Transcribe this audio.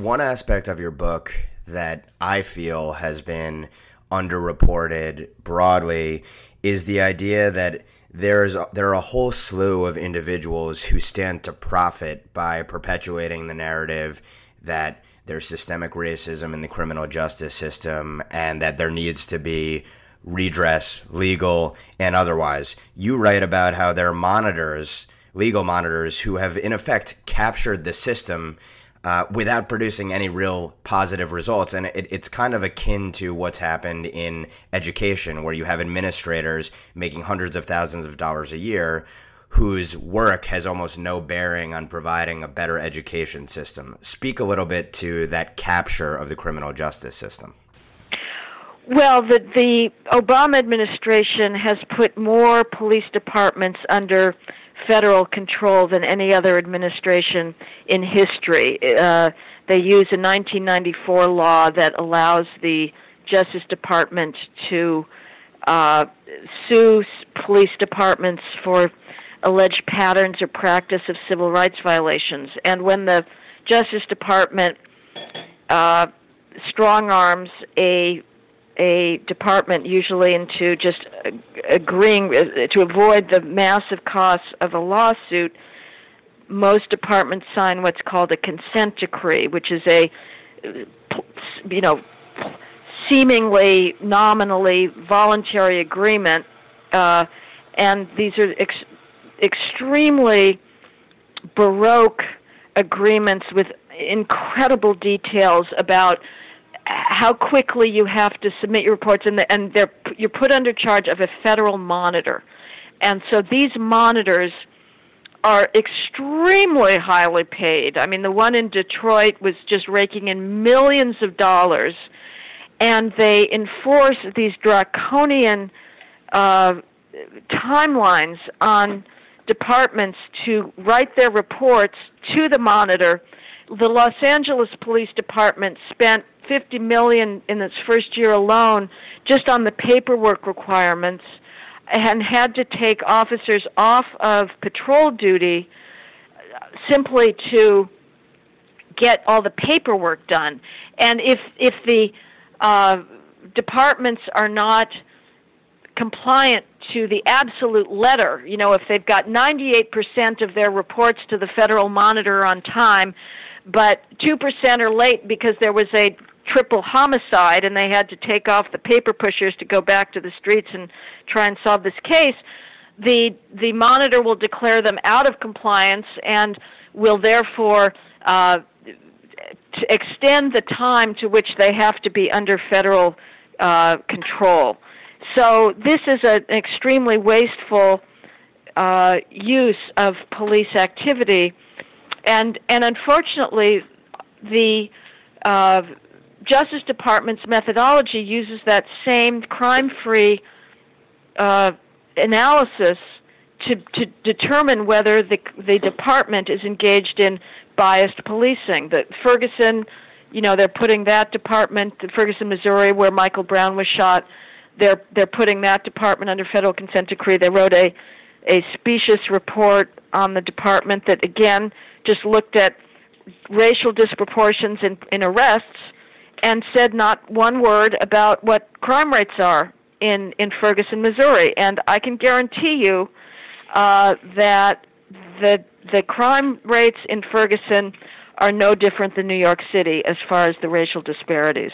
one aspect of your book that I feel has been underreported broadly is the idea that there's there are a whole slew of individuals who stand to profit by perpetuating the narrative that there's systemic racism in the criminal justice system and that there needs to be redress, legal and otherwise. You write about how there are monitors, legal monitors, who have in effect captured the system uh, without producing any real positive results. And it, it's kind of akin to what's happened in education, where you have administrators making hundreds of thousands of dollars a year whose work has almost no bearing on providing a better education system. Speak a little bit to that capture of the criminal justice system. Well, the the Obama administration has put more police departments under federal control than any other administration in history. Uh, they use a 1994 law that allows the Justice Department to uh, sue police departments for alleged patterns or practice of civil rights violations. And when the Justice Department uh, strong arms a a department usually into just agreeing uh, to avoid the massive costs of a lawsuit most departments sign what's called a consent decree which is a you know seemingly nominally voluntary agreement uh, and these are ex- extremely baroque agreements with incredible details about how quickly you have to submit your reports, and, the, and they're, you're put under charge of a federal monitor. And so these monitors are extremely highly paid. I mean, the one in Detroit was just raking in millions of dollars, and they enforce these draconian uh, timelines on departments to write their reports to the monitor. The Los Angeles Police Department spent 50 million in its first year alone just on the paperwork requirements and had to take officers off of patrol duty simply to get all the paperwork done. And if if the uh, departments are not compliant to the absolute letter, you know, if they've got 98% of their reports to the federal monitor on time, but 2% are late because there was a triple homicide and they had to take off the paper pushers to go back to the streets and try and solve this case, the the monitor will declare them out of compliance and will therefore uh, extend the time to which they have to be under federal uh, control. So this is an extremely wasteful uh, use of police activity, and and unfortunately, the uh, Justice Department's methodology uses that same crime-free uh, analysis to to determine whether the the department is engaged in biased policing. That Ferguson, you know, they're putting that department, Ferguson, Missouri, where Michael Brown was shot. They're they're putting that department under federal consent decree. They wrote a a specious report on the department that again just looked at racial disproportions in, in arrests and said not one word about what crime rates are in in Ferguson, Missouri. And I can guarantee you uh, that the the crime rates in Ferguson are no different than New York City as far as the racial disparities.